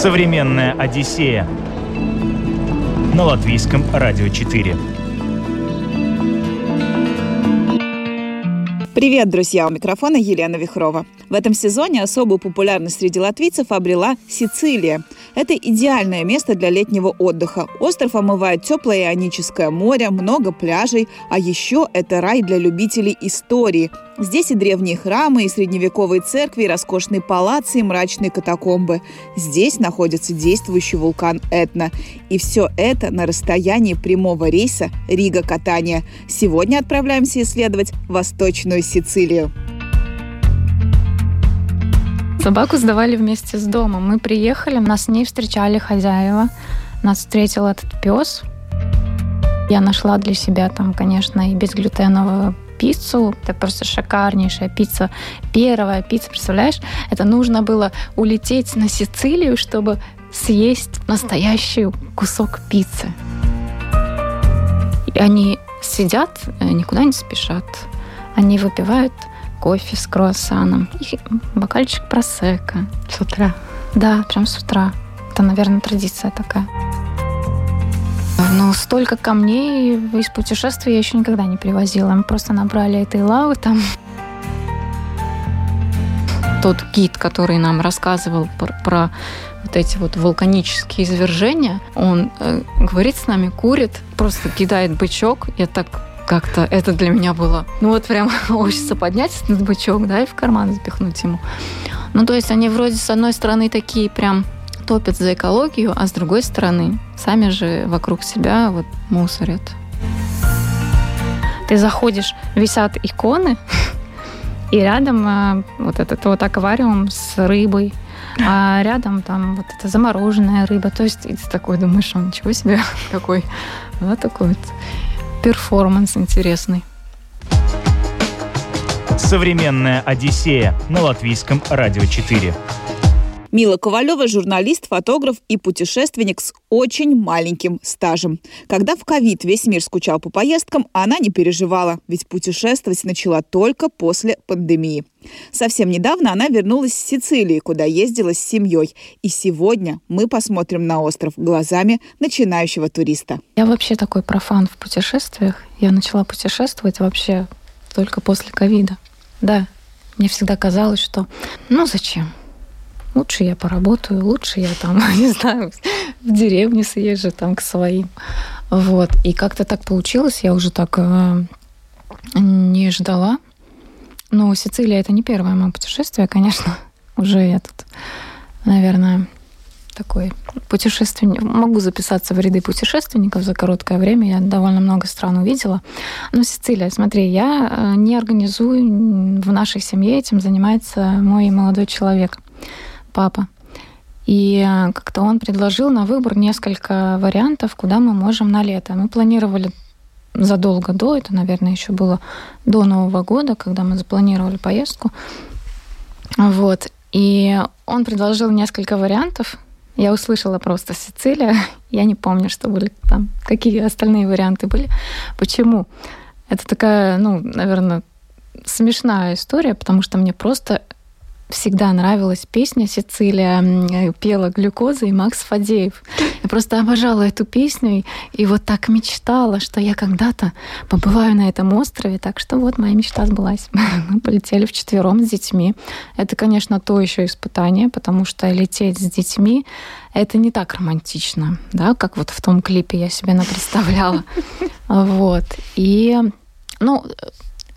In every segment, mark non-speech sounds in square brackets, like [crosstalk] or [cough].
Современная Одиссея на латвийском радио 4. Привет, друзья! У микрофона Елена Вихрова. В этом сезоне особую популярность среди латвийцев обрела Сицилия. Это идеальное место для летнего отдыха. Остров омывает теплое ионическое море, много пляжей, а еще это рай для любителей истории. Здесь и древние храмы, и средневековые церкви, и роскошные палацы, и мрачные катакомбы. Здесь находится действующий вулкан Этна. И все это на расстоянии прямого рейса Рига-Катания. Сегодня отправляемся исследовать Восточную Сицилию. Собаку сдавали вместе с домом. Мы приехали, нас не встречали хозяева. Нас встретил этот пес. Я нашла для себя там, конечно, и безглютеновую пиццу. Это просто шикарнейшая пицца. Первая пицца, представляешь? Это нужно было улететь на Сицилию, чтобы съесть настоящий кусок пиццы. И они сидят, э, никуда не спешат. Они выпивают кофе с круассаном и бокальчик просека с утра. Да, прям с утра. Это, наверное, традиция такая. Но столько камней из путешествия я еще никогда не привозила. Мы просто набрали этой лавы там. Тот гид, который нам рассказывал про, про вот эти вот вулканические извержения, он э, говорит с нами, курит, просто кидает бычок. Я так как-то это для меня было. Ну вот прям [laughs] хочется поднять этот бычок, да, и в карман запихнуть ему. Ну то есть они вроде с одной стороны такие прям топят за экологию, а с другой стороны сами же вокруг себя вот мусорят. Ты заходишь, висят иконы, [laughs] и рядом а, вот этот вот аквариум с рыбой, а рядом там вот эта замороженная рыба. То есть ты такой думаешь, он ничего себе, [laughs] какой, вот такой вот перформанс интересный. Современная Одиссея на латвийском радио 4. Мила Ковалева – журналист, фотограф и путешественник с очень маленьким стажем. Когда в ковид весь мир скучал по поездкам, она не переживала, ведь путешествовать начала только после пандемии. Совсем недавно она вернулась с Сицилии, куда ездила с семьей. И сегодня мы посмотрим на остров глазами начинающего туриста. Я вообще такой профан в путешествиях. Я начала путешествовать вообще только после ковида. Да, мне всегда казалось, что ну зачем? Лучше я поработаю, лучше я там, [laughs] не знаю, в деревню съезжу там к своим. Вот. И как-то так получилось, я уже так э, не ждала. Но Сицилия это не первое мое путешествие, конечно. [laughs] Уже я тут, наверное, такой путешественник. Могу записаться в ряды путешественников за короткое время. Я довольно много стран увидела. Но Сицилия, смотри, я э, не организую в нашей семье, этим занимается мой молодой человек папа. И э, как-то он предложил на выбор несколько вариантов, куда мы можем на лето. Мы планировали задолго до, это, наверное, еще было до Нового года, когда мы запланировали поездку. Вот. И он предложил несколько вариантов. Я услышала просто Сицилия. [laughs] Я не помню, что были там, какие остальные варианты были. Почему? Это такая, ну, наверное, смешная история, потому что мне просто всегда нравилась песня Сицилия, пела глюкоза и Макс Фадеев. Я просто обожала эту песню и, вот так мечтала, что я когда-то побываю на этом острове. Так что вот моя мечта сбылась. [laughs] Мы полетели вчетвером с детьми. Это, конечно, то еще испытание, потому что лететь с детьми это не так романтично, да, как вот в том клипе я себе [laughs] представляла. Вот. И ну,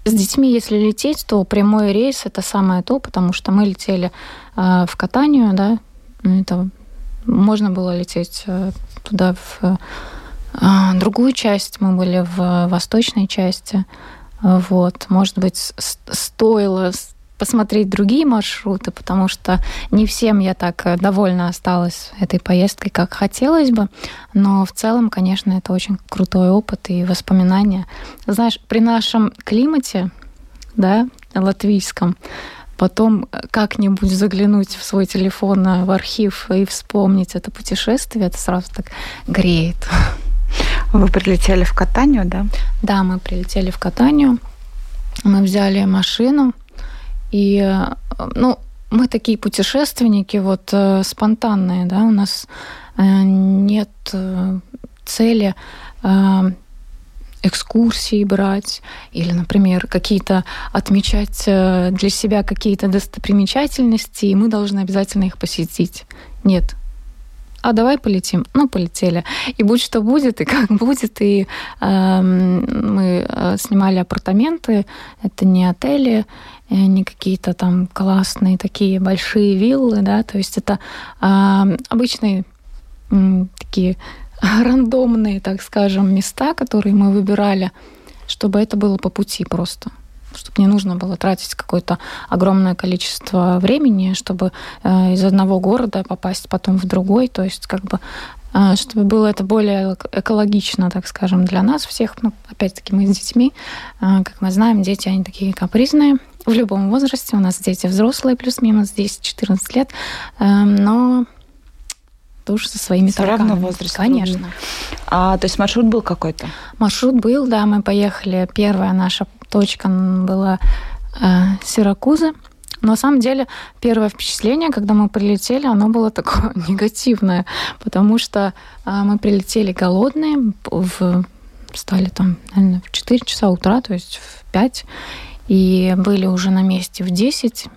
с детьми, если лететь, то прямой рейс это самое то, потому что мы летели э, в катанию, да, это можно было лететь э, туда в э, другую часть, мы были в восточной части, вот, может быть, стоило посмотреть другие маршруты, потому что не всем я так э, довольна осталась этой поездкой, как хотелось бы. Но в целом, конечно, это очень крутой опыт и воспоминания. Знаешь, при нашем климате, да, латвийском, потом э, как-нибудь заглянуть в свой телефон э, в архив и вспомнить это путешествие, это сразу так греет. [laughs] Вы прилетели в Катанию, да? Да, мы прилетели в Катанию. Мы взяли машину, и, ну, мы такие путешественники, вот э, спонтанные, да, у нас э, нет э, цели э, экскурсии брать или, например, какие-то отмечать э, для себя какие-то достопримечательности, и мы должны обязательно их посетить. Нет, а давай полетим. Ну, полетели. И будь что будет, и как будет. И э, мы снимали апартаменты. Это не отели, э, не какие-то там классные такие большие виллы, да. То есть это э, обычные э, такие [laughs] рандомные, так скажем, места, которые мы выбирали, чтобы это было по пути просто чтобы не нужно было тратить какое-то огромное количество времени, чтобы э, из одного города попасть потом в другой, то есть как бы э, чтобы было это более экологично, так скажем, для нас всех. Ну, опять-таки, мы с детьми, э, как мы знаем, дети, они такие капризные, в любом возрасте. У нас дети взрослые, плюс-минус 10-14 лет, но тоже со своими Все равно возраст. Конечно. А, то есть маршрут был какой-то? Маршрут был, да. Мы поехали. Первая наша точка была э, Сиракузы. Но на самом деле первое впечатление, когда мы прилетели, оно было такое [laughs] негативное, потому что э, мы прилетели голодные, в, встали там, наверное, в 4 часа утра, то есть в 5, и были уже на месте в 10.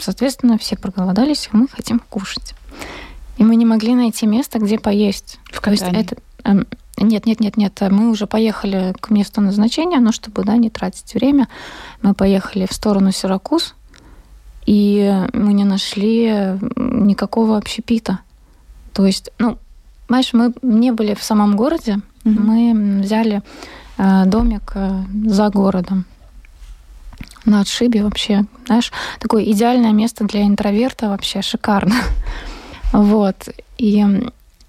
Соответственно, все проголодались, и мы хотим кушать. И мы не могли найти место, где поесть. В Казани? То есть это, нет, нет, нет, нет. Мы уже поехали к месту назначения, но чтобы да, не тратить время, мы поехали в сторону Сиракуз, и мы не нашли никакого общепита. То есть, ну, знаешь, мы не были в самом городе, mm-hmm. мы взяли э, домик э, за городом на отшибе вообще, знаешь, такое идеальное место для интроверта вообще шикарно. [laughs] Вот. И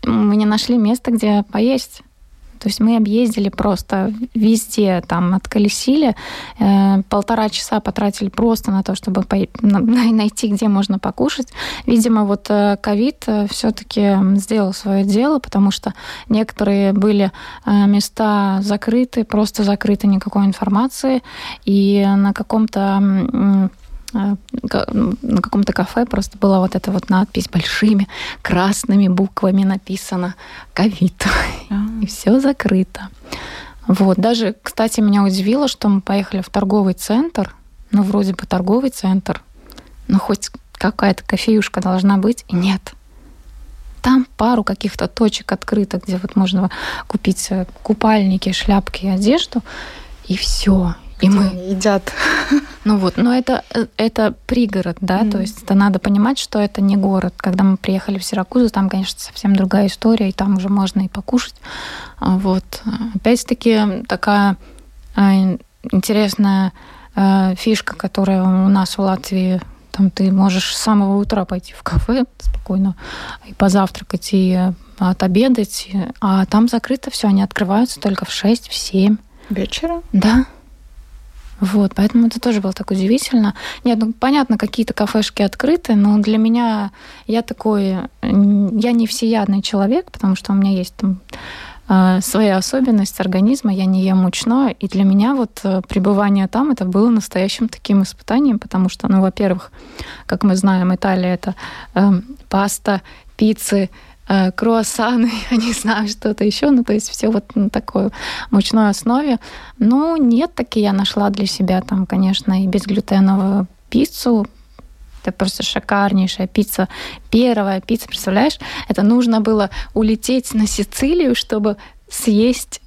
мы не нашли места, где поесть. То есть мы объездили просто везде, там, отколесили, э, полтора часа потратили просто на то, чтобы по- на- [laughs] найти, где можно покушать. Видимо, вот э, ковид э, все-таки сделал свое дело, потому что некоторые были э, места закрыты, просто закрыты, никакой информации, и на каком-то Э, на каком-то кафе просто была вот эта вот надпись большими красными буквами написано «Ковид». А. [laughs] И все закрыто. Вот. Даже, кстати, меня удивило, что мы поехали в торговый центр, ну, вроде бы торговый центр, но хоть какая-то кофеюшка должна быть, и нет. Там пару каких-то точек открыто, где вот можно купить э, купальники, шляпки и одежду, и все. И мы едят. [laughs] Ну вот, но это, это пригород, да, mm. то есть это надо понимать, что это не город. Когда мы приехали в Сиракузу, там, конечно, совсем другая история, и там уже можно и покушать. А вот. Опять-таки такая а, интересная фишка, которая у нас в Латвии там ты можешь с самого утра пойти в кафе спокойно и позавтракать, и отобедать, а там закрыто все, они открываются только в 6, в 7. Вечера? Да. Вот, поэтому это тоже было так удивительно. Нет, ну понятно, какие-то кафешки открыты, но для меня я такой, я не всеядный человек, потому что у меня есть там э, своя особенность организма, я не ем мучное, и для меня вот э, пребывание там это было настоящим таким испытанием, потому что, ну, во-первых, как мы знаем, Италия это э, паста, пиццы, Э, круассаны, [laughs] я не знаю, что-то еще, ну, то есть все вот на такой мучной основе. Ну, нет, таки я нашла для себя там, конечно, и безглютеновую пиццу, это просто шикарнейшая пицца. Первая пицца, представляешь? Это нужно было улететь на Сицилию, чтобы съесть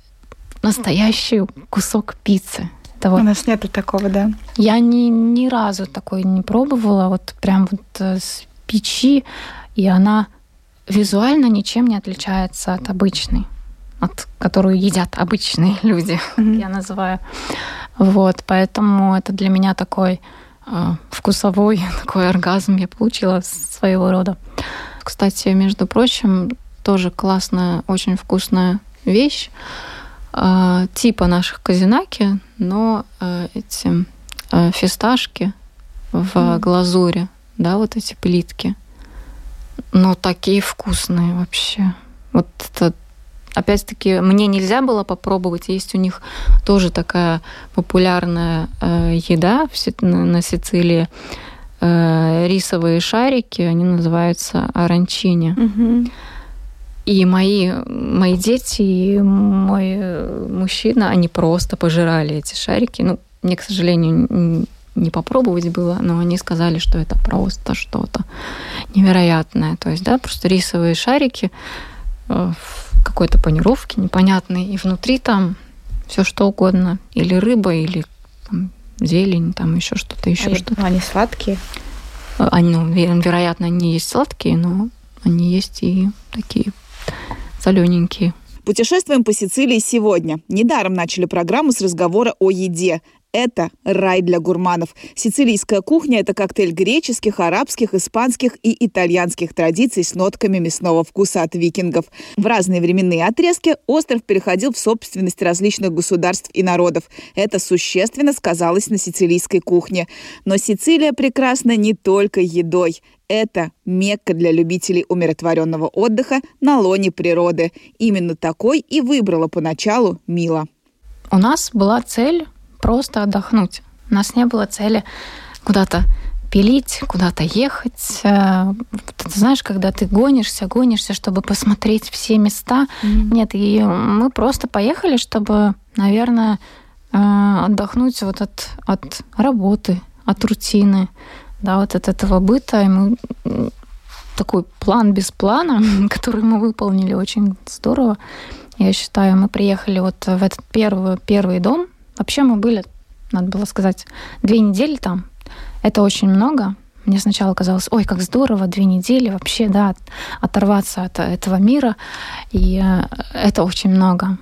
настоящий кусок пиццы. Это вот. У нас нету такого, да? Я ни, ни разу такой не пробовала, вот прям вот э, с печи, и она визуально ничем не отличается от обычной, от которую едят обычные [laughs] люди, mm-hmm. я называю. Вот, поэтому это для меня такой э, вкусовой [laughs] такой оргазм я получила своего рода. Кстати, между прочим, тоже классная, очень вкусная вещь э, типа наших казинаки, но э, эти э, фисташки в mm. глазури, да, вот эти плитки – но такие вкусные вообще. Вот это опять-таки, мне нельзя было попробовать. Есть у них тоже такая популярная э, еда в, на, на Сицилии. э, рисовые шарики, они называются оранчини. Угу. И мои, мои дети и мой э, мужчина, они просто пожирали эти шарики. Ну, мне, к сожалению, не попробовать было, но они сказали, что это просто что-то невероятное. То есть, да, просто рисовые шарики э, в какой-то панировке непонятной, и внутри там все что угодно. Или рыба, или там, зелень, там еще что-то, еще они, что-то. Они сладкие? Э, они, ну, вероятно, они есть сладкие, но они есть и такие солененькие. Путешествуем по Сицилии сегодня. Недаром начали программу с разговора о еде. Это рай для гурманов. Сицилийская кухня – это коктейль греческих, арабских, испанских и итальянских традиций с нотками мясного вкуса от викингов. В разные временные отрезки остров переходил в собственность различных государств и народов. Это существенно сказалось на сицилийской кухне. Но Сицилия прекрасна не только едой. Это Мекка для любителей умиротворенного отдыха на лоне природы. Именно такой и выбрала поначалу Мила. У нас была цель просто отдохнуть. У нас не было цели куда-то пилить, куда-то ехать. Э, ты знаешь, когда ты гонишься, гонишься, чтобы посмотреть все места. Mm-hmm. Нет, и мы просто поехали, чтобы, наверное, э, отдохнуть вот от, от работы, от рутины, да, вот от этого быта. И мы такой план без плана, [laughs] который мы выполнили очень здорово. Я считаю, мы приехали вот в этот первый, первый дом, Вообще мы были, надо было сказать, две недели там. Это очень много. Мне сначала казалось, ой, как здорово, две недели вообще, да, оторваться от этого мира. И э, это очень много,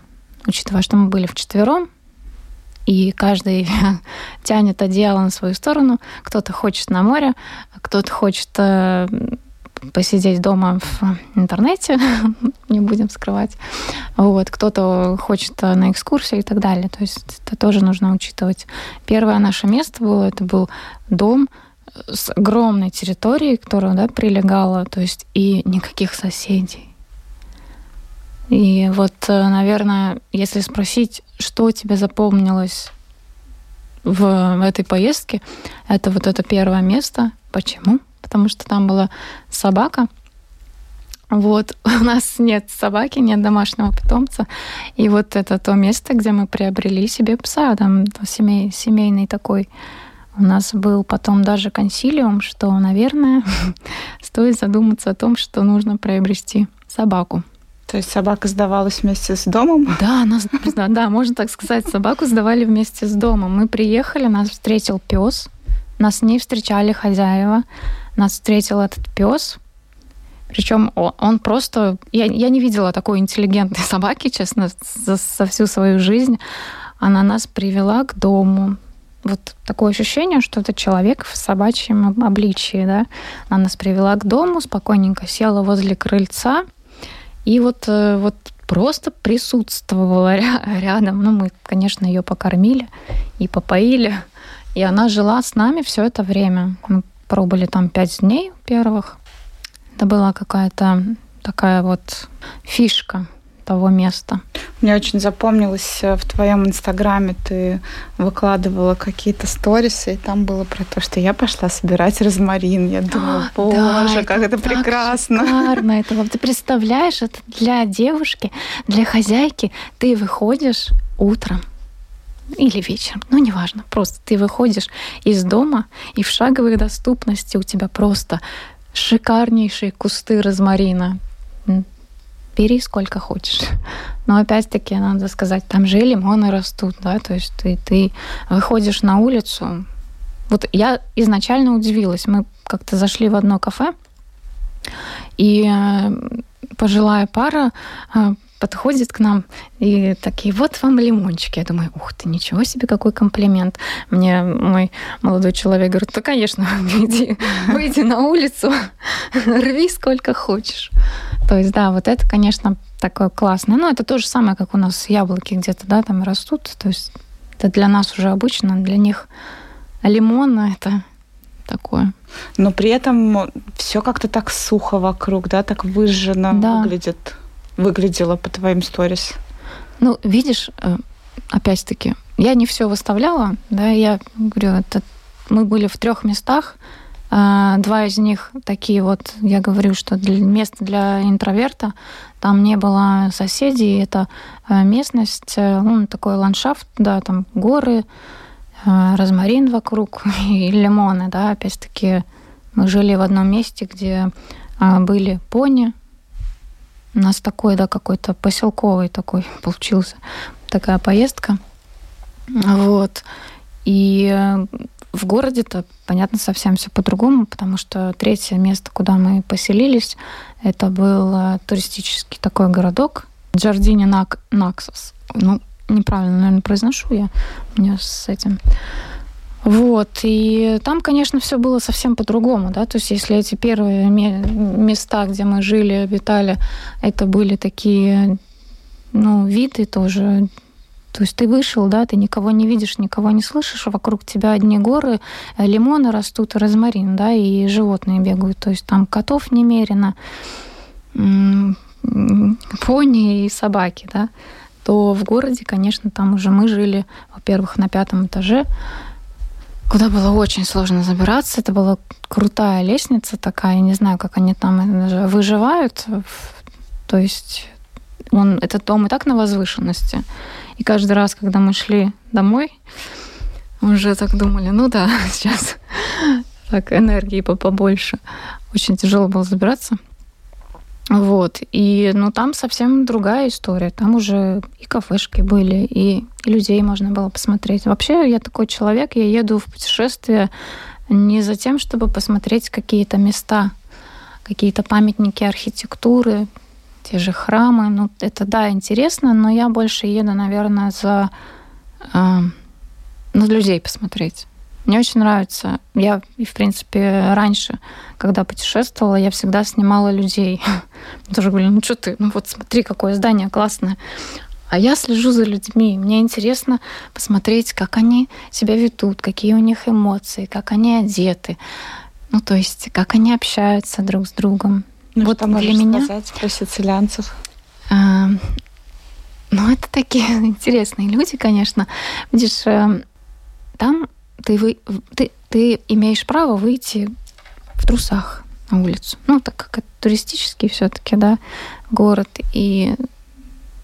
учитывая, что мы были вчетвером, и каждый [laughs] тянет одеяло на свою сторону. Кто-то хочет на море, кто-то хочет э, посидеть дома в интернете, [laughs] не будем скрывать. Вот, кто-то хочет на экскурсию и так далее. То есть это тоже нужно учитывать. Первое наше место было, это был дом с огромной территорией, которая да, прилегала, то есть и никаких соседей. И вот, наверное, если спросить, что тебе запомнилось в этой поездке, это вот это первое место. Почему? Потому что там была собака. Вот, [laughs] у нас нет собаки, нет домашнего питомца. И вот это то место, где мы приобрели себе пса, там семей, семейный такой. У нас был потом даже консилиум, что, наверное, [laughs] стоит задуматься о том, что нужно приобрести собаку. То есть собака сдавалась вместе с домом? [laughs] Да, нас, да, да, можно так сказать, собаку сдавали вместе с домом. Мы приехали, нас встретил пес, нас не встречали хозяева. Нас встретил этот пес. Причем он, просто... Я, я не видела такой интеллигентной [laughs] собаки, честно, за, за всю свою жизнь. Она нас привела к дому. Вот такое ощущение, что это человек в собачьем обличии, да. Она нас привела к дому, спокойненько села возле крыльца и вот, э, вот просто присутствовала [laughs] рядом. Ну, мы, конечно, ее покормили и попоили. И она жила с нами все это время. Мы пробыли там пять дней первых. Это была какая-то такая вот фишка того места. Мне очень запомнилось э, в твоем инстаграме ты выкладывала какие-то сторисы, и там было про то, что я пошла собирать розмарин. Я думала, боже, да, как это, это прекрасно. Шикарно. Это, ты представляешь, это для девушки, для хозяйки. Ты выходишь утром, или вечером, ну неважно, просто ты выходишь из дома, и в шаговой доступности у тебя просто шикарнейшие кусты розмарина. Бери сколько хочешь. Но опять-таки, надо сказать, там же лимоны растут, да, то есть ты, ты выходишь на улицу. Вот я изначально удивилась. Мы как-то зашли в одно кафе, и э, пожилая пара э, подходит к нам и такие, вот вам лимончики. Я думаю, ух ты, ничего себе, какой комплимент. Мне мой молодой человек говорит, ну, конечно, [laughs] иди, выйди на улицу, [laughs] рви сколько хочешь. То есть, да, вот это, конечно, такое классное. Но это то же самое, как у нас яблоки где-то, да, там растут. То есть это для нас уже обычно, для них лимон это такое. Но при этом все как-то так сухо вокруг, да, так выжжено да. выглядит выглядело по твоим сторис? Ну, видишь, э, опять-таки, я не все выставляла, да, я говорю, это мы были в трех местах, А, два из них такие вот, я говорю, что для, место для интроверта, там не было соседей, это э, местность, э, ну, такой ландшафт, да, там горы, розмарин вокруг [laughs] и лимоны, да, опять-таки мы жили в одном месте, где а, были пони, у нас такой, да, какой-то поселковый такой [laughs] получился, такая поездка. Вот. И э, в городе-то, понятно, совсем все по-другому, потому что третье место, куда мы поселились, это был э, туристический такой городок Джардини Наксос. Ну, неправильно, наверное, произношу я. У меня с этим вот, и там, конечно, все было совсем по-другому, да, то есть если эти первые места, где мы жили, обитали, это были такие, ну, виды тоже, то есть ты вышел, да, ты никого не видишь, никого не слышишь, а вокруг тебя одни горы, э, лимоны растут, розмарин, да, и животные бегают, то есть там котов немерено, пони и собаки, да, то в городе, конечно, там уже мы жили, во-первых, на пятом этаже, куда было очень сложно забираться. Это была крутая лестница такая, я не знаю, как они там выживают. То есть он, этот дом и так на возвышенности. И каждый раз, когда мы шли домой, уже так думали, ну да, [laughs] сейчас так энергии побольше. Очень тяжело было забираться. Вот. И, ну, там совсем другая история. Там уже и кафешки были, и, людей можно было посмотреть. Вообще, я такой человек, я еду в путешествие не за тем, чтобы посмотреть какие-то места, какие-то памятники архитектуры, те же храмы. Ну, это, да, интересно, но я больше еду, наверное, за э, на людей посмотреть. Мне очень нравится. Я, в принципе, раньше, когда путешествовала, я всегда снимала людей. [laughs] Тоже говорили, ну что ты, ну вот смотри, какое здание классное. А я слежу за людьми. Мне интересно посмотреть, как они себя ведут, какие у них эмоции, как они одеты. Ну, то есть, как они общаются друг с другом. Ну, вот что для меня сказать про сицилианцев? А, ну, это такие [laughs] интересные люди, конечно. Видишь, э, там ты, вы, ты, ты имеешь право выйти в трусах на улицу. Ну, так как это туристический все-таки, да, город. И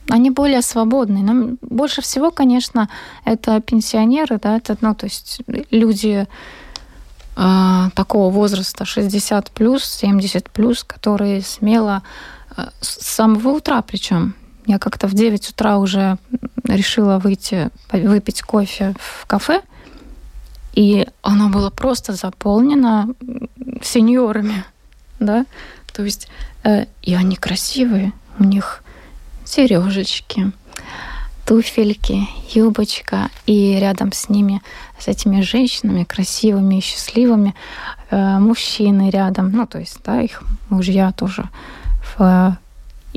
они более свободные. Нам больше всего, конечно, это пенсионеры, да, это, ну, то есть люди э, такого возраста 60 плюс, 70 плюс, которые смело э, с самого утра причем. Я как-то в 9 утра уже решила выйти, выпить кофе в кафе, и оно было просто заполнено сеньорами, да, то есть э, и они красивые, у них сережечки, туфельки, юбочка, и рядом с ними, с этими женщинами красивыми и счастливыми, э, мужчины рядом, ну, то есть, да, их мужья тоже. В,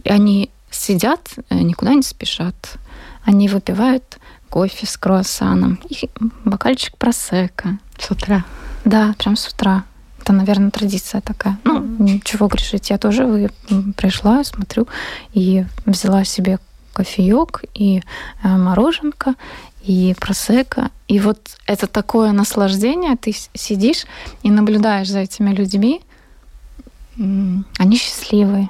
они сидят, э, никуда не спешат, они выпивают кофе с круассаном и бокальчик просека. С утра? Да, прям с утра. Это, наверное, традиция такая. Ну, ничего грешить. Я тоже пришла, смотрю, и взяла себе кофеек и э, мороженка, и просека. И вот это такое наслаждение. Ты сидишь и наблюдаешь за этими людьми. Они счастливые.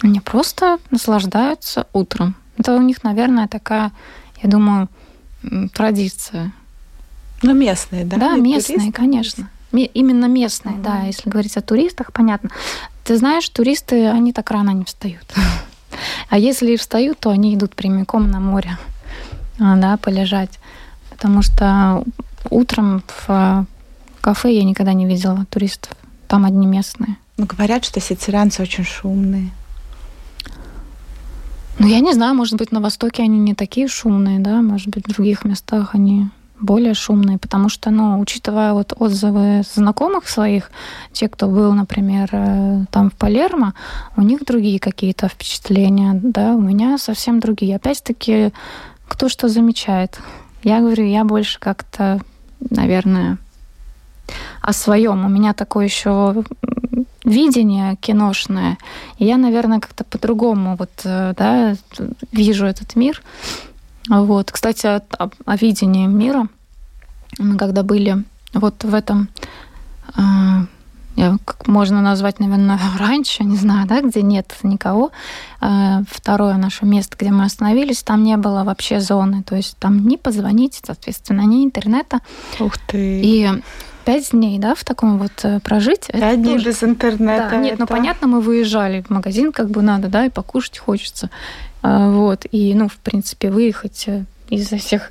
Они просто наслаждаются утром. Это у них, наверное, такая, я думаю, традиция. Ну, местные, да? Да, местные, туристы? конечно. Именно местные, угу. да. Если говорить о туристах, понятно. Ты знаешь, туристы, они так рано не встают. [laughs] А если и встают, то они идут прямиком на море, а, да, полежать. Потому что утром в кафе я никогда не видела туристов. Там одни местные. Ну, говорят, что сицилианцы очень шумные. Ну, я не знаю, может быть, на Востоке они не такие шумные, да, может быть, в других местах они более шумные, потому что, ну, учитывая вот отзывы знакомых своих, те, кто был, например, э, там в Палермо, у них другие какие-то впечатления, да, у меня совсем другие. Опять-таки, кто что замечает. Я говорю, я больше как-то, наверное, о своем. У меня такое еще видение киношное. И я, наверное, как-то по-другому вот, э, да, вижу этот мир. Вот. Кстати, о, о видении мира. Мы когда были вот в этом как можно назвать, наверное, [laughs] раньше, не знаю, да, где нет никого. Второе наше место, где мы остановились, там не было вообще зоны. То есть там не позвонить, соответственно, ни интернета. Ух ты. И пять дней, да, в таком вот э, прожить. Пять дней тоже... без интернета. Да, нет, ну понятно, мы выезжали в магазин, как бы надо, да, и покушать хочется. А, вот, и, ну, в принципе, выехать э, из всех,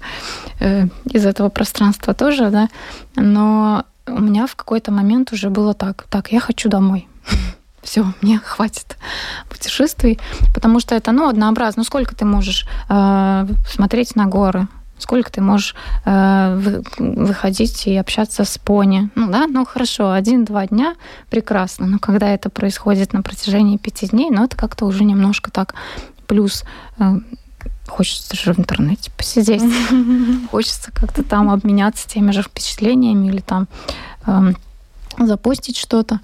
э, из этого пространства тоже, да, но у меня в какой-то момент уже было так, так, я хочу домой. [laughs] Все, мне хватит путешествий, потому что это, ну, однообразно. Ну, сколько ты можешь э, смотреть на горы, Сколько ты можешь э, выходить и общаться с пони? Ну да, ну хорошо, один-два дня прекрасно, но когда это происходит на протяжении пяти дней, ну это как-то уже немножко так плюс э, хочется же в интернете посидеть, [laughs] хочется как-то там обменяться теми же впечатлениями или там э, запустить что-то.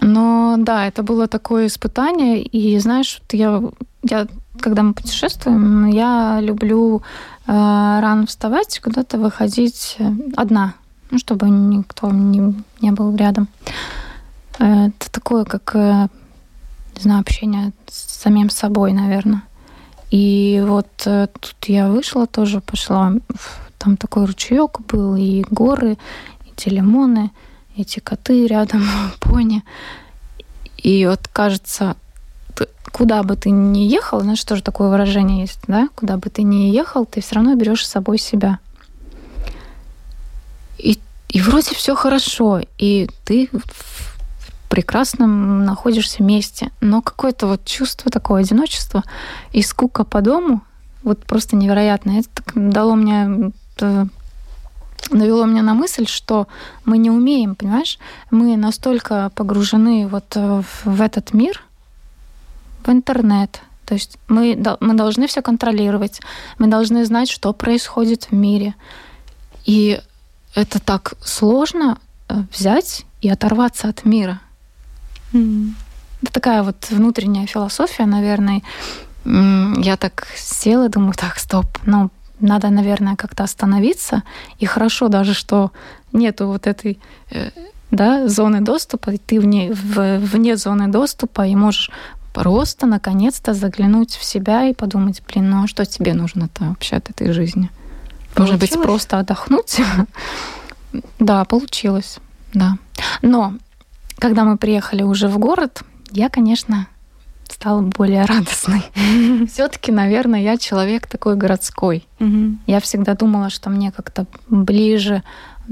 Но да, это было такое испытание, и знаешь, я, я когда мы путешествуем, я люблю э, рано вставать, куда-то выходить э, одна, ну, чтобы никто не, не был рядом. Это такое, как, э, не знаю, общение с самим собой, наверное. И вот э, тут я вышла тоже, пошла, там такой ручеек был, и горы, эти лимоны, эти коты рядом, [laughs] пони. И вот кажется, куда бы ты ни ехал, знаешь, тоже такое выражение есть, да, куда бы ты ни ехал, ты все равно берешь с собой себя. И, и вроде все хорошо, и ты в прекрасном находишься месте, но какое-то вот чувство такого одиночества и скука по дому, вот просто невероятно. Это дало мне навело меня на мысль, что мы не умеем, понимаешь, мы настолько погружены вот э, в этот мир, в интернет. То есть мы, мы должны все контролировать, мы должны знать, что происходит в мире. И это так сложно э, взять и оторваться от мира. Mm. Это такая вот внутренняя философия, наверное. Я так села, думаю, так, стоп, ну, надо, наверное, как-то остановиться. И хорошо даже, что нету вот этой э, да, зоны доступа, и ты вне, в, вне зоны доступа и можешь просто наконец-то заглянуть в себя и подумать, блин, ну а что тебе нужно-то вообще от этой жизни? Может быть, просто отдохнуть? [laughs] да, получилось, да. Но когда мы приехали уже в город, я, конечно, стала более радостной. [laughs] Все-таки, наверное, я человек такой городской. Я всегда думала, что мне как-то ближе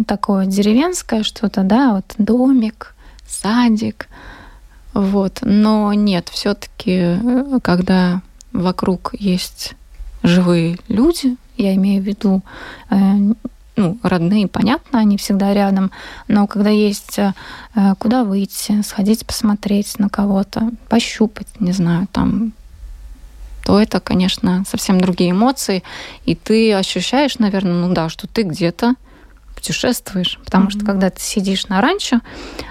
такое деревенское что-то, да, вот домик, садик, вот. Но нет, все-таки, э, когда вокруг есть живые люди, я имею в виду э, ну, родные, понятно, они всегда рядом, но когда есть э, куда выйти, сходить посмотреть на кого-то, пощупать, не знаю, там, то это, конечно, совсем другие эмоции, и ты ощущаешь, наверное, ну да, что ты где-то путешествуешь, потому mm-hmm. что когда ты сидишь на ранчо,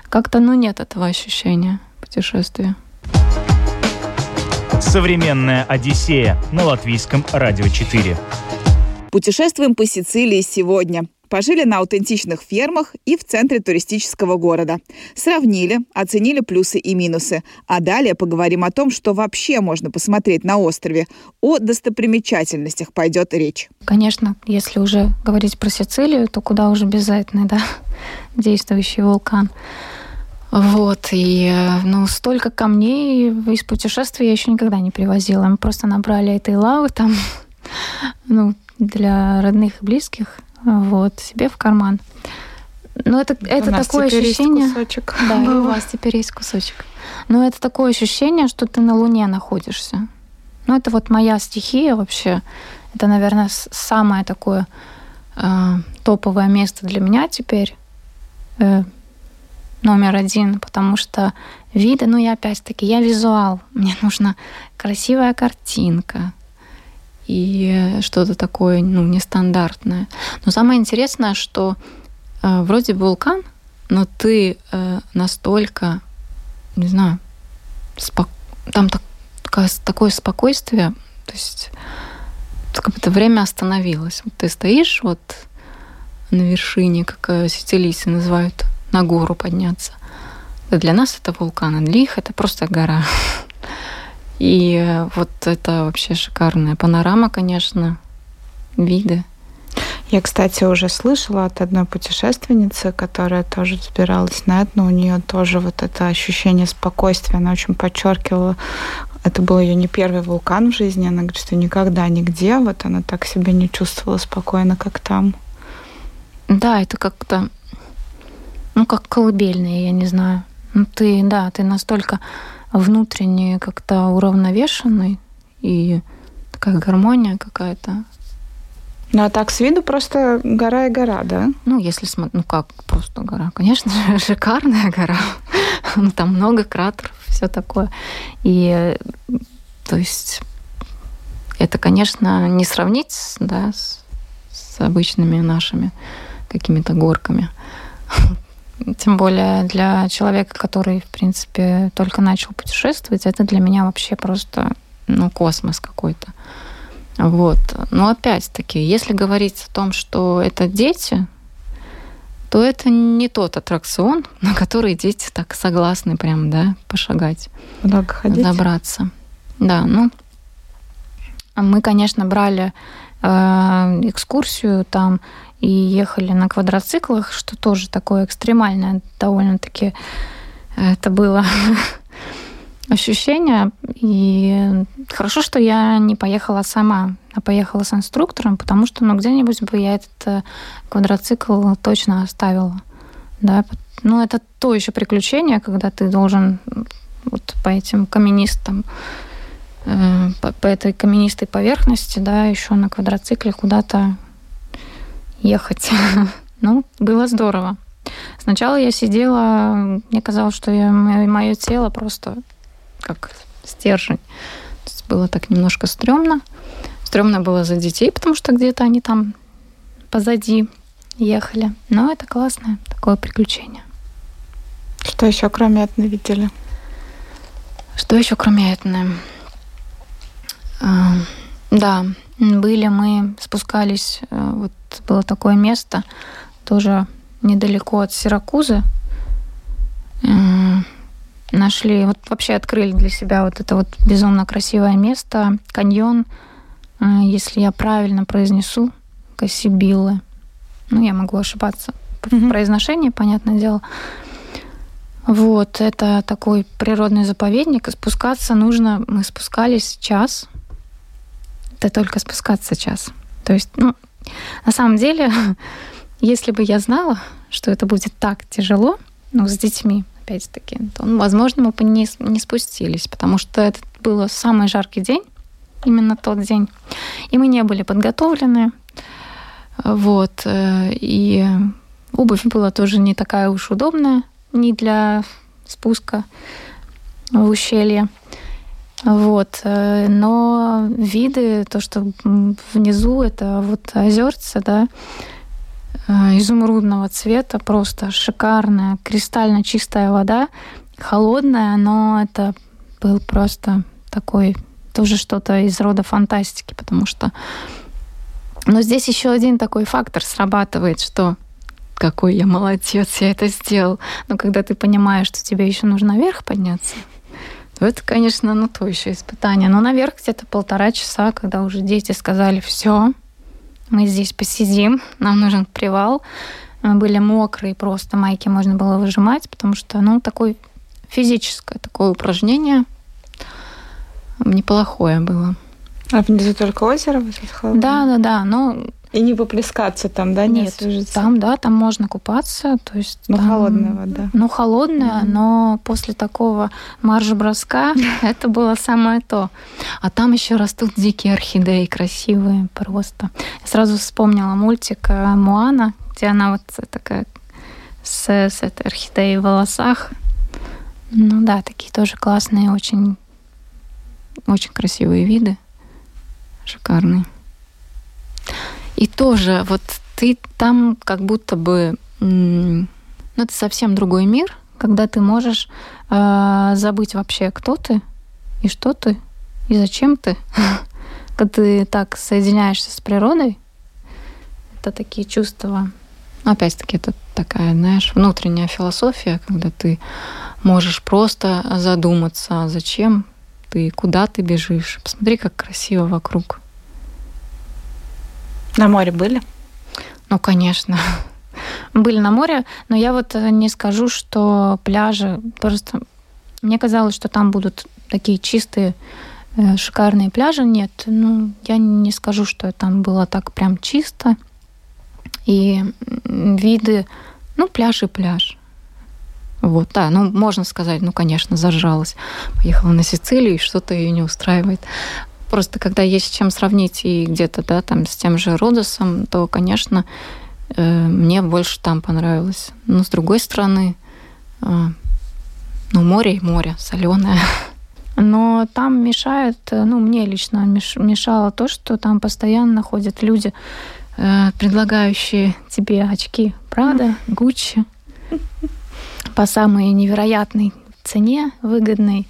как-то, ну, нет этого ощущения путешествия. Современная Одиссея на латвийском радио 4. Путешествуем по Сицилии сегодня. Пожили на аутентичных фермах и в центре туристического города. Сравнили, оценили плюсы и минусы. А далее поговорим о том, что вообще можно посмотреть на острове. О достопримечательностях пойдет речь. Конечно, если уже говорить про Сицилию, то куда уже обязательно, да, [laughs] действующий вулкан. Вот, и ну, столько камней из путешествия я еще никогда не привозила. Мы просто набрали этой лавы там, [laughs] ну, для родных и близких, вот, себе в карман. Но это, это такое ощущение... Есть кусочек. [laughs] Да, и у вас теперь есть кусочек. Но это такое ощущение, что ты на Луне находишься. Ну, это вот моя стихия вообще. Это, наверное, самое такое э, топовое место для меня теперь. Э, номер один, потому что виды, ну я опять-таки, я визуал, [laughs] мне нужна красивая картинка и что-то такое, ну, нестандартное. Но самое интересное, что э, вроде вулкан, но ты э, настолько, не знаю, спок... там так, такое, такое спокойствие, то есть как будто время остановилось. Ты стоишь вот на вершине, как э, сицилийцы называют на гору подняться. Для нас это вулкан, а для них это просто гора. [laughs] И вот это вообще шикарная панорама, конечно, виды. Я, кстати, уже слышала от одной путешественницы, которая тоже забиралась на это, но у нее тоже вот это ощущение спокойствия, она очень подчеркивала, это был ее не первый вулкан в жизни, она говорит, что никогда нигде вот она так себя не чувствовала спокойно, как там. Да, это как-то, ну, как колыбельные, я не знаю. Ну, ты, да, ты настолько внутренне как-то уравновешенный, и такая гармония какая-то. Ну, а так с виду просто гора и гора, да? Ну, если смотреть, ну как просто гора? Конечно же, [laughs] шикарная гора. [laughs] ну, там много кратеров, все такое. И, то есть, это, конечно, не сравнить, да, с, с обычными нашими какими-то горками. [laughs] Тем более для человека, который, в принципе, только начал путешествовать, это для меня вообще просто ну, космос какой-то. Вот. Но опять-таки, если говорить о том, что это дети, то это не тот аттракцион, [laughs] на который дети так согласны прям, да, пошагать. Много ходить. Забраться. Да, ну, мы, конечно, брали э, экскурсию там и ехали на квадроциклах, что тоже такое экстремальное довольно-таки это было [laughs] ощущение. И хорошо, что я не поехала сама, а поехала с инструктором, потому что ну, где-нибудь бы я этот э, квадроцикл точно оставила. Да? Ну, это то еще приключение, когда ты должен вот по этим каменистым э, по, по этой каменистой поверхности, да, еще на квадроцикле куда-то ехать. [laughs] ну, было здорово. Сначала я сидела, мне казалось, что я, мое тело просто как стержень. То есть было так немножко стрёмно. Стрёмно было за детей, потому что где-то они там позади ехали. Но это классное такое приключение. Что еще кроме Этны видели? Что еще кроме Этны? А, да, были мы, спускались, э, вот было такое место, тоже недалеко от Сиракузы. Нашли, вот вообще открыли для себя вот это вот безумно красивое место, каньон, э, если я правильно произнесу, Кассибилы. Ну, я могу ошибаться в произношении, понятное дело. Вот, это такой природный заповедник. Спускаться нужно... Мы спускались час. Это только спускаться час. То есть, ну, на самом деле, [laughs] если бы я знала, что это будет так тяжело, ну, с детьми, опять-таки, то, ну, возможно, мы бы не, не спустились, потому что это был самый жаркий день, именно тот день. И мы не были подготовлены. Вот. Э, и обувь была тоже не такая уж удобная, не для спуска в ущелье. Вот. Э, но виды, то, что внизу, это вот озерца, да, э, изумрудного цвета, просто шикарная, кристально чистая вода, холодная, но это был просто такой тоже что-то из рода фантастики, потому что... Но здесь еще один такой фактор срабатывает, что какой я молодец, я это сделал. Но когда ты понимаешь, что тебе еще нужно наверх подняться, то это, конечно, ну то еще испытание. Но наверх где-то полтора часа, когда уже дети сказали, все, мы здесь посидим, нам нужен привал. Мы были мокрые просто, майки можно было выжимать, потому что, ну, такое физическое такое упражнение неплохое было. А внизу только озеро? Да, да, да. Но и не поплескаться там, да, не Нет, освежиться? там, да, там можно купаться, то есть... Ну, там, холодная вода. Ну, холодная, mm-hmm. но после такого марш-броска [laughs] это было самое то. А там еще растут дикие орхидеи, красивые просто. Я сразу вспомнила мультик э, Муана, где она вот такая с, с этой орхидеей в волосах. Ну да, такие тоже классные, очень, очень красивые виды. Шикарные. И тоже вот ты там как будто бы... Ну, это совсем другой мир, когда ты можешь э, забыть вообще, кто ты и что ты и зачем ты. [laughs] Когда ты так соединяешься с природой, это такие чувства Опять-таки, это такая, знаешь, внутренняя философия, когда ты можешь просто задуматься, зачем ты, куда ты бежишь. Посмотри, как красиво вокруг. На море были? Ну, конечно. [laughs] Были на море, но я вот э, не скажу, что пляжи просто... Мне казалось, что там будут такие чистые, э, шикарные пляжи. Нет, ну, я не скажу, что там было так прям чисто. И виды, ну, пляж и пляж. Вот, да, ну, можно сказать, ну, конечно, зажалась. Поехала на Сицилию, и что-то ее не устраивает. Просто когда есть с чем сравнить и где-то, да, там, с тем же Родосом, то, конечно, э, мне больше там понравилось. Но, с другой стороны, э, ну, море и море, соленое. Но там мешает, ну, мне лично мешало то, что там постоянно ходят люди, э, предлагающие тебе очки Прада, Гуччи по самой невероятной цене, выгодной.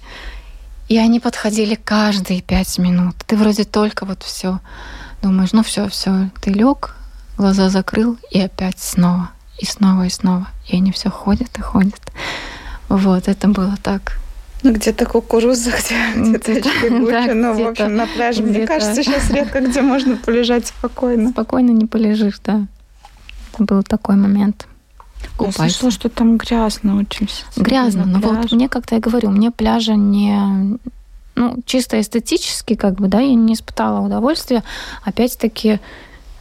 И они подходили каждые пять минут. Ты вроде только вот все думаешь, ну все, все, ты лег, глаза закрыл, и опять снова, и снова, и снова. И они все ходят и ходят. Вот, это было так ну, где-то кукуруза, где, где-то [laughs] очки ну, в общем, на пляже. Мне кажется, сейчас редко где можно полежать спокойно. Спокойно не полежишь, да. Это был такой момент. Купаться. Я слышала, что там грязно очень. Грязно, но вот мне как-то я говорю, мне пляжа не ну, чисто эстетически, как бы, да, я не испытала удовольствия. Опять-таки,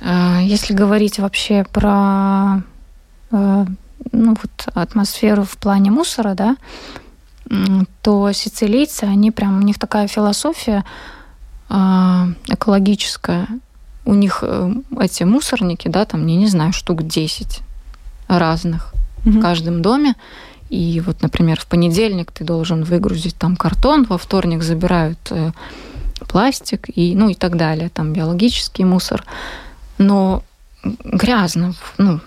э, если говорить вообще про э, ну, вот атмосферу в плане мусора, да, то сицилийцы, они прям, у них такая философия э, экологическая. У них эти мусорники, да, там, я не знаю, штук 10 разных угу. в каждом доме. И вот, например, в понедельник ты должен выгрузить там картон, во вторник забирают э, пластик и, ну, и так далее, там биологический мусор. Но грязно, ну,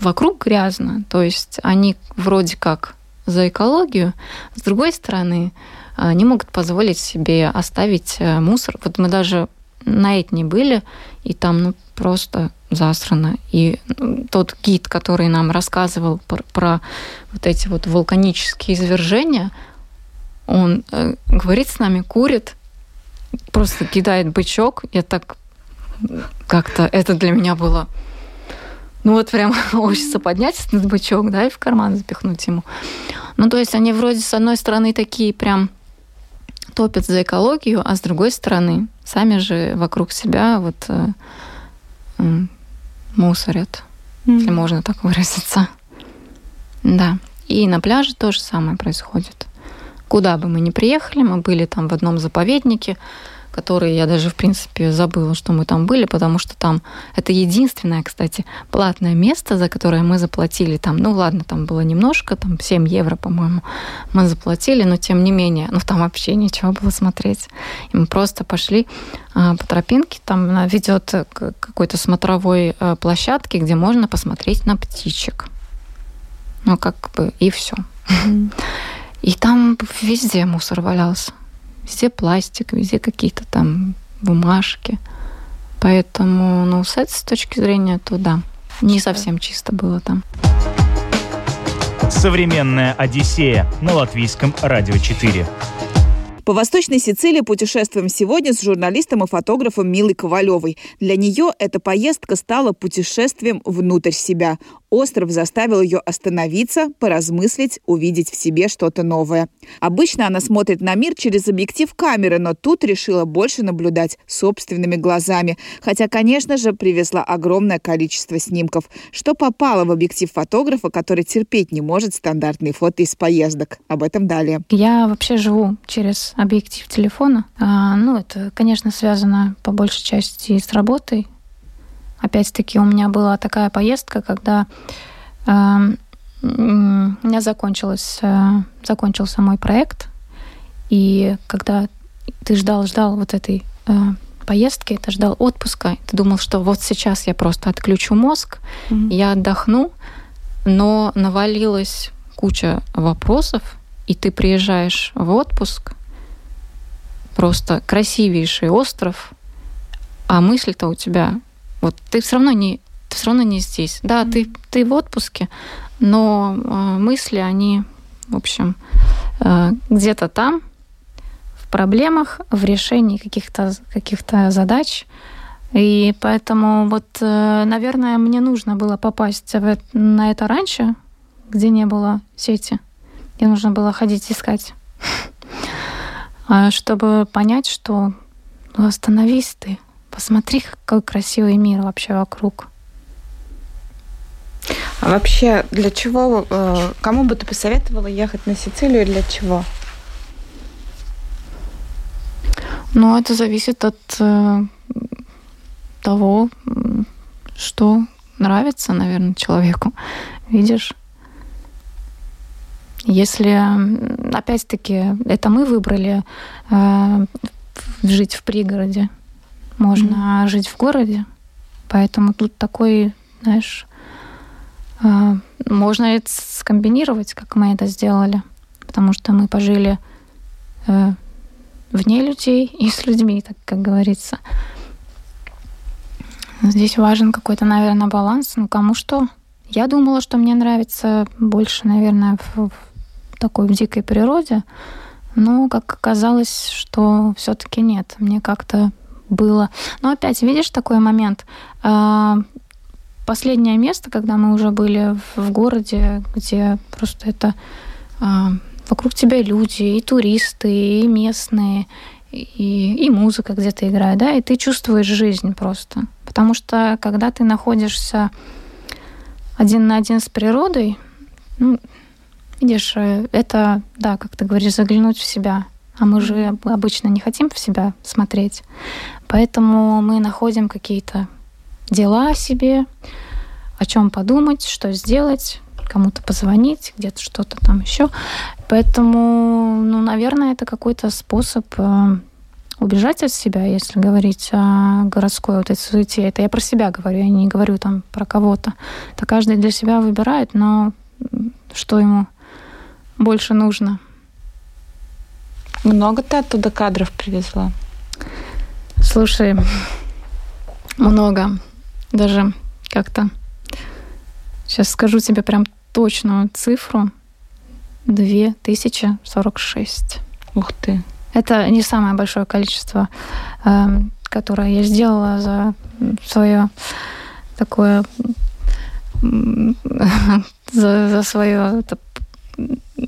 вокруг грязно. То есть они вроде как за экологию, с другой стороны, они могут позволить себе оставить э, мусор. Вот мы даже на Этне были, и там ну, просто засрано. И тот гид, который нам рассказывал про, про вот эти вот вулканические извержения, он э, говорит с нами, курит, просто кидает бычок. Я так как-то это для меня было ну вот прям [laughs] хочется поднять этот бычок, да, и в карман запихнуть ему. Ну, то есть они вроде с одной стороны такие прям топят за экологию, а с другой стороны сами же вокруг себя вот э, мусорят, mm-hmm. если можно так выразиться. Да. И на пляже то же самое происходит. Куда бы мы ни приехали, мы были там в одном заповеднике, которые я даже, в принципе, забыла, что мы там были, потому что там это единственное, кстати, платное место, за которое мы заплатили там, ну ладно, там было немножко, там 7 евро, по-моему, мы заплатили, но тем не менее, ну там вообще ничего было смотреть. И мы просто пошли а, по тропинке, там она ведет к какой-то смотровой а, площадке, где можно посмотреть на птичек. Ну, как бы, и все. И там везде мусор валялся. Везде пластик, везде какие-то там бумажки. Поэтому, ну, с этой точки зрения, то да, не совсем чисто было там. Современная Одиссея на латвийском радио 4. По Восточной Сицилии путешествуем сегодня с журналистом и фотографом Милой Ковалевой. Для нее эта поездка стала путешествием внутрь себя. Остров заставил ее остановиться, поразмыслить, увидеть в себе что-то новое. Обычно она смотрит на мир через объектив камеры, но тут решила больше наблюдать собственными глазами. Хотя, конечно же, привезла огромное количество снимков, что попало в объектив фотографа, который терпеть не может стандартные фото из поездок. Об этом далее. Я вообще живу через объектив телефона. А, ну, это, конечно, связано по большей части с работой. Опять-таки у меня была такая поездка, когда э, у меня закончилось, э, закончился мой проект, и когда ты ждал, ждал вот этой э, поездки, ты ждал отпуска, ты думал, что вот сейчас я просто отключу мозг, mm-hmm. я отдохну, но навалилась куча вопросов, и ты приезжаешь в отпуск, просто красивейший остров, а мысль-то у тебя вот ты все равно не, ты все равно не здесь. Да, mm-hmm. ты, ты в отпуске, но э, мысли, они, в общем, э, где-то там, в проблемах, в решении каких-то каких задач. И поэтому вот, э, наверное, мне нужно было попасть в, на это раньше, где не было сети. Мне нужно было ходить искать, [laughs] а, чтобы понять, что ну, остановись ты, посмотри, какой красивый мир вообще вокруг. А вообще, для чего, э, кому бы ты посоветовала ехать на Сицилию, для чего? Ну, это зависит от э, того, что нравится, наверное, человеку. Видишь? Если, опять-таки, это мы выбрали э, жить в пригороде, можно mm-hmm. жить в городе, поэтому тут такой, знаешь, э, можно это скомбинировать, как мы это сделали, потому что мы пожили э, вне людей и с людьми, так как говорится. Здесь важен какой-то, наверное, баланс. Ну, кому что. Я думала, что мне нравится больше, наверное, в, в такой в дикой природе. Но, как оказалось, что все-таки нет. Мне как-то было... Но опять, видишь, такой момент. А, последнее место, когда мы уже были в городе, где просто это а, вокруг тебя люди, и туристы, и местные, и, и музыка где-то играет, да, и ты чувствуешь жизнь просто. Потому что когда ты находишься один на один с природой, ну, видишь, э, это, да, как ты говоришь, заглянуть в себя. А мы же обычно не хотим в себя смотреть. Поэтому мы находим какие-то дела себе, о чем подумать, что сделать, кому-то позвонить, где-то что-то там еще. Поэтому, ну, наверное, это какой-то способ э, убежать от себя, если говорить о городской вот этой суете. Это я про себя говорю, я не говорю там про кого-то. Это каждый для себя выбирает, но что ему больше нужно. Много ты оттуда кадров привезла? Слушай, много. Даже как-то сейчас скажу тебе прям точную цифру. 2046. Ух ты. Это не самое большое количество, эм, которое я сделала за свое такое [laughs] за, за свое это,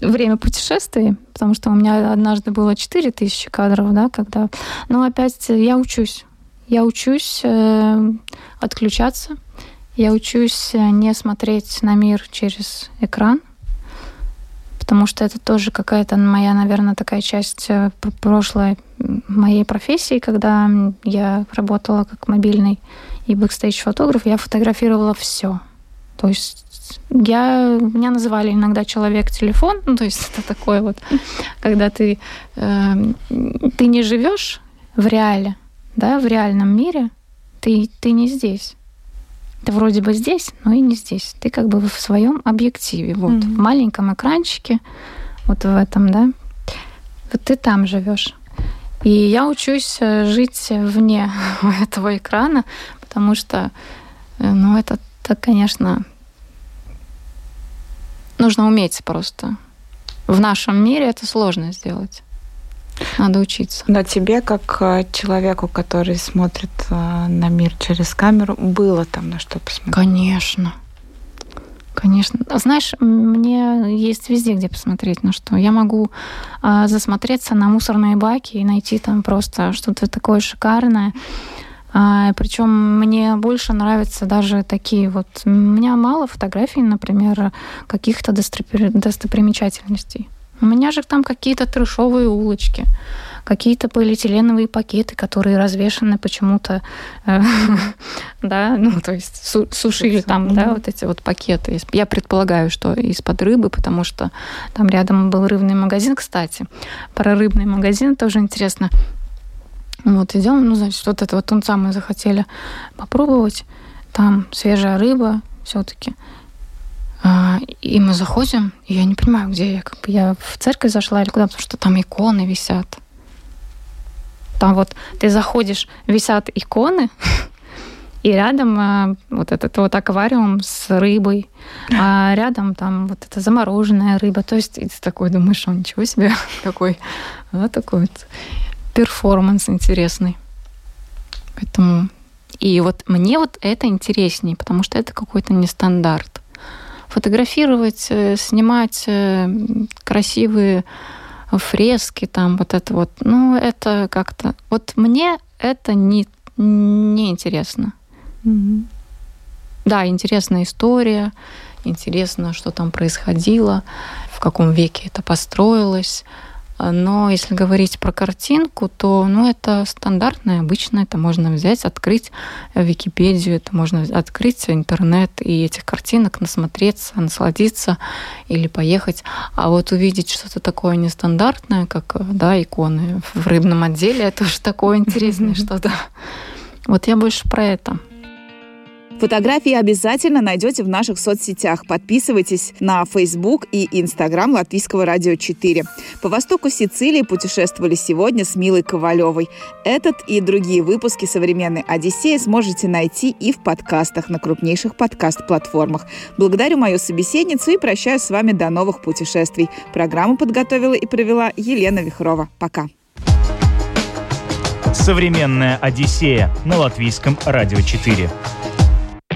время путешествий, потому что у меня однажды было 4000 кадров, да, когда... Но опять я учусь. Я учусь э, отключаться, я учусь не смотреть на мир через экран, потому что это тоже какая-то моя, наверное, такая часть э, прошлой моей профессии, когда я работала как мобильный и бэкстейдж-фотограф, я фотографировала все. То есть я, меня называли иногда человек-телефон, ну, то есть это такое вот, когда ты, э, ты не живешь в реале, да, в реальном мире, ты, ты не здесь. Ты вроде бы здесь, но и не здесь. Ты как бы в своем объективе, вот, mm-hmm. в маленьком экранчике, вот в этом, да. Вот ты там живешь. И я учусь э, жить вне [laughs] этого экрана, потому что, э, ну, это, это, конечно, нужно уметь просто. В нашем мире это сложно сделать. Надо учиться. Но тебе, как э, человеку, который смотрит э, на мир через камеру, было там на что посмотреть? Конечно. Конечно. Знаешь, мне есть везде, где посмотреть на что. Я могу э, засмотреться на мусорные баки и найти там просто что-то такое шикарное. А, причем мне больше нравятся даже такие вот... У меня мало фотографий, например, каких-то достопримечательностей. У меня же там какие-то трешовые улочки, какие-то полиэтиленовые пакеты, которые развешаны почему-то, э, [laughs] да, ну, то есть сушили там, да, вот эти вот пакеты. Я предполагаю, что из-под рыбы, потому что там рядом был рыбный магазин, кстати. Про рыбный магазин тоже интересно. Вот идем, ну, значит, вот это вот тунца мы захотели попробовать. Там свежая рыба все-таки. А, и мы заходим, и я не понимаю, где я. Как бы я в церковь зашла или куда, потому что там иконы висят. Там вот ты заходишь, висят иконы, [laughs] И рядом а, вот этот вот аквариум с рыбой, а рядом там вот эта замороженная рыба. То есть ты такой думаешь, о, ничего себе, [laughs] какой, вот такой вот перформанс интересный. Поэтому и вот мне вот это интереснее, потому что это какой-то нестандарт. Фотографировать, э, снимать э, красивые фрески, там вот это вот, ну, это как-то... Вот мне это не, не интересно. Mm-hmm. Да, интересная история, интересно, что там происходило, в каком веке это построилось, но если говорить про картинку, то ну, это стандартное, обычное. Это можно взять, открыть Википедию, это можно открыть интернет и этих картинок насмотреться, насладиться или поехать. А вот увидеть что-то такое нестандартное, как да, иконы в рыбном отделе, это уже такое интересное что-то. Вот я больше про это. Фотографии обязательно найдете в наших соцсетях. Подписывайтесь на Facebook и Instagram Латвийского радио 4. По востоку Сицилии путешествовали сегодня с Милой Ковалевой. Этот и другие выпуски современной Одиссеи сможете найти и в подкастах на крупнейших подкаст-платформах. Благодарю мою собеседницу и прощаюсь с вами до новых путешествий. Программу подготовила и провела Елена Вихрова. Пока. Современная Одиссея на Латвийском радио 4.